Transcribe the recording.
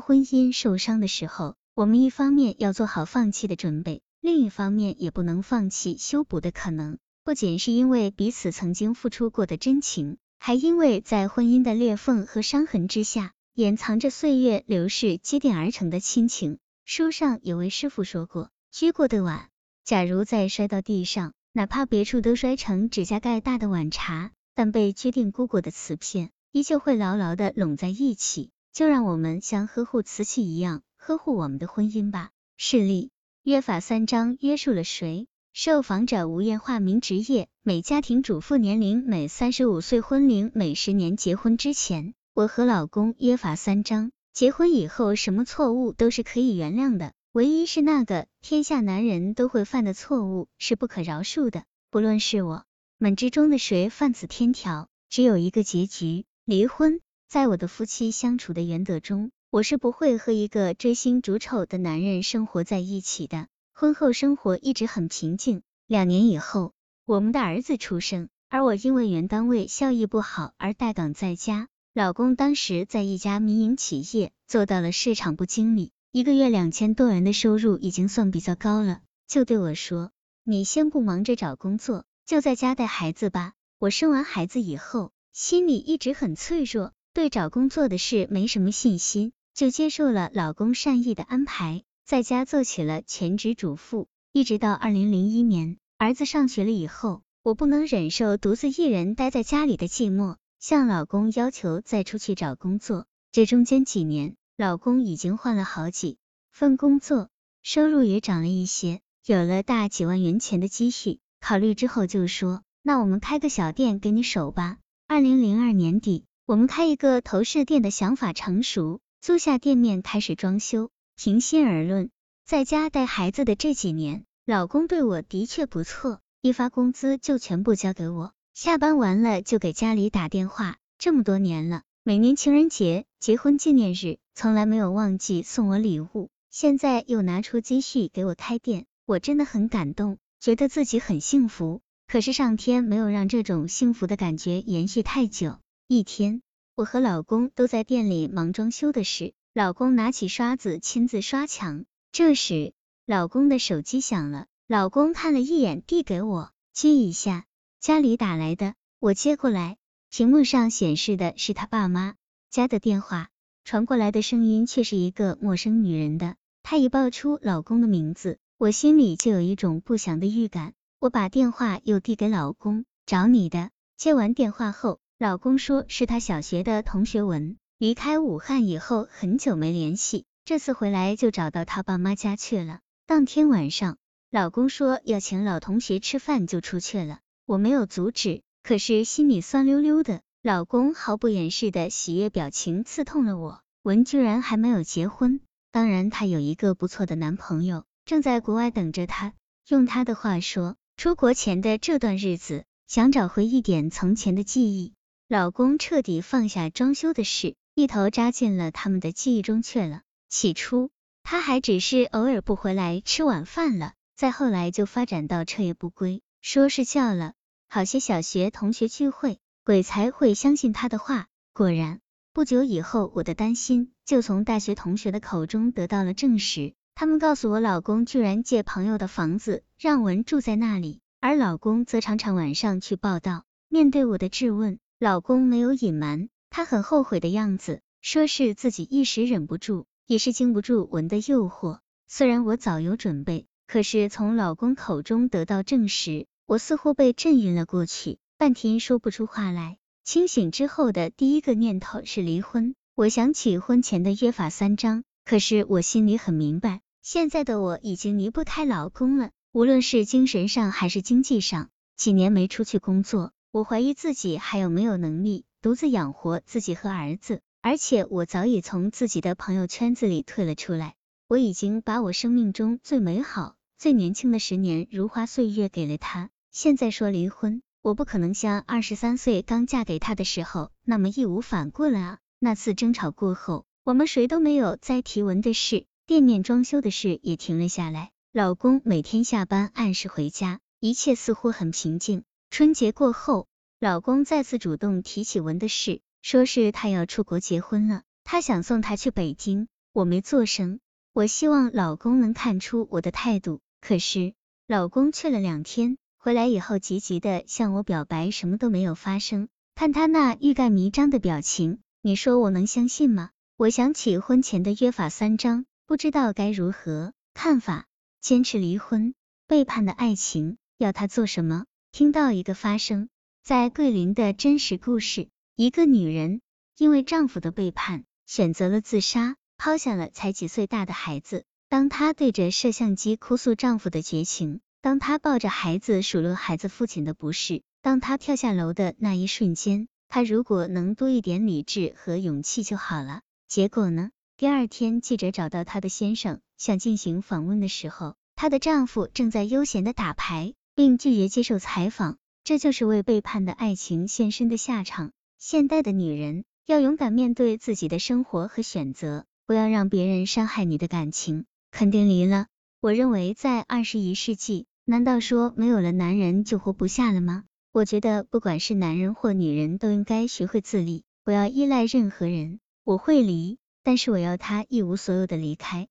婚姻受伤的时候，我们一方面要做好放弃的准备，另一方面也不能放弃修补的可能。不仅是因为彼此曾经付出过的真情，还因为在婚姻的裂缝和伤痕之下，掩藏着岁月流逝积淀而成的亲情。书上有位师傅说过，鞠过的碗，假如再摔到地上，哪怕别处都摔成指甲盖大的碗茶，但被拘定箍过的瓷片，依旧会牢牢的拢在一起。就让我们像呵护瓷器一样呵护我们的婚姻吧。事例，约法三章约束了谁？受访者吴艳化名职业，每家庭主妇年龄每三十五岁，婚龄每十年。结婚之前，我和老公约法三章，结婚以后什么错误都是可以原谅的，唯一是那个天下男人都会犯的错误是不可饶恕的。不论是我们之中的谁犯此天条，只有一个结局，离婚。在我的夫妻相处的原则中，我是不会和一个追星逐丑的男人生活在一起的。婚后生活一直很平静。两年以后，我们的儿子出生，而我因为原单位效益不好而待岗在家。老公当时在一家民营企业做到了市场部经理，一个月两千多元的收入已经算比较高了，就对我说：“你先不忙着找工作，就在家带孩子吧。”我生完孩子以后，心里一直很脆弱。对找工作的事没什么信心，就接受了老公善意的安排，在家做起了全职主妇。一直到二零零一年，儿子上学了以后，我不能忍受独自一人待在家里的寂寞，向老公要求再出去找工作。这中间几年，老公已经换了好几份工作，收入也涨了一些，有了大几万元钱的积蓄。考虑之后就说，那我们开个小店给你守吧。二零零二年底。我们开一个头饰店的想法成熟，租下店面开始装修。平心而论，在家带孩子的这几年，老公对我的确不错，一发工资就全部交给我，下班完了就给家里打电话。这么多年了，每年情人节、结婚纪念日，从来没有忘记送我礼物。现在又拿出积蓄给我开店，我真的很感动，觉得自己很幸福。可是上天没有让这种幸福的感觉延续太久。一天，我和老公都在店里忙装修的事，老公拿起刷子亲自刷墙。这时，老公的手机响了，老公看了一眼，递给我，接一下，家里打来的。我接过来，屏幕上显示的是他爸妈家的电话，传过来的声音却是一个陌生女人的。她一报出老公的名字，我心里就有一种不祥的预感。我把电话又递给老公，找你的。接完电话后。老公说是他小学的同学文，离开武汉以后很久没联系，这次回来就找到他爸妈家去了。当天晚上，老公说要请老同学吃饭，就出去了。我没有阻止，可是心里酸溜溜的。老公毫不掩饰的喜悦表情刺痛了我。文居然还没有结婚，当然她有一个不错的男朋友，正在国外等着她。用她的话说，出国前的这段日子，想找回一点从前的记忆。老公彻底放下装修的事，一头扎进了他们的记忆中去了。起初，他还只是偶尔不回来吃晚饭了，再后来就发展到彻夜不归，说是叫了好些小学同学聚会，鬼才会相信他的话。果然，不久以后，我的担心就从大学同学的口中得到了证实。他们告诉我，老公居然借朋友的房子让文住在那里，而老公则常常晚上去报道。面对我的质问，老公没有隐瞒，他很后悔的样子，说是自己一时忍不住，也是经不住文的诱惑。虽然我早有准备，可是从老公口中得到证实，我似乎被震晕了过去，半天说不出话来。清醒之后的第一个念头是离婚。我想起婚前的约法三章，可是我心里很明白，现在的我已经离不开老公了，无论是精神上还是经济上。几年没出去工作。我怀疑自己还有没有能力独自养活自己和儿子，而且我早已从自己的朋友圈子里退了出来。我已经把我生命中最美好、最年轻的十年如花岁月给了他，现在说离婚，我不可能像二十三岁刚嫁给他的时候那么义无反顾了啊！那次争吵过后，我们谁都没有再提文的事，店面装修的事也停了下来。老公每天下班按时回家，一切似乎很平静。春节过后，老公再次主动提起文的事，说是他要出国结婚了，他想送她去北京。我没做声。我希望老公能看出我的态度，可是老公去了两天，回来以后急急的向我表白，什么都没有发生。看他那欲盖弥彰的表情，你说我能相信吗？我想起婚前的约法三章，不知道该如何看法。坚持离婚，背叛的爱情，要他做什么？听到一个发生在桂林的真实故事，一个女人因为丈夫的背叛，选择了自杀，抛下了才几岁大的孩子。当她对着摄像机哭诉丈夫的绝情，当她抱着孩子数落孩子父亲的不是，当她跳下楼的那一瞬间，她如果能多一点理智和勇气就好了。结果呢？第二天，记者找到她的先生，想进行访问的时候，她的丈夫正在悠闲的打牌，并拒绝接受采访。这就是为背叛的爱情献身的下场。现代的女人要勇敢面对自己的生活和选择，不要让别人伤害你的感情。肯定离了。我认为在二十一世纪，难道说没有了男人就活不下了吗？我觉得不管是男人或女人，都应该学会自立，不要依赖任何人。我会离，但是我要他一无所有的离开。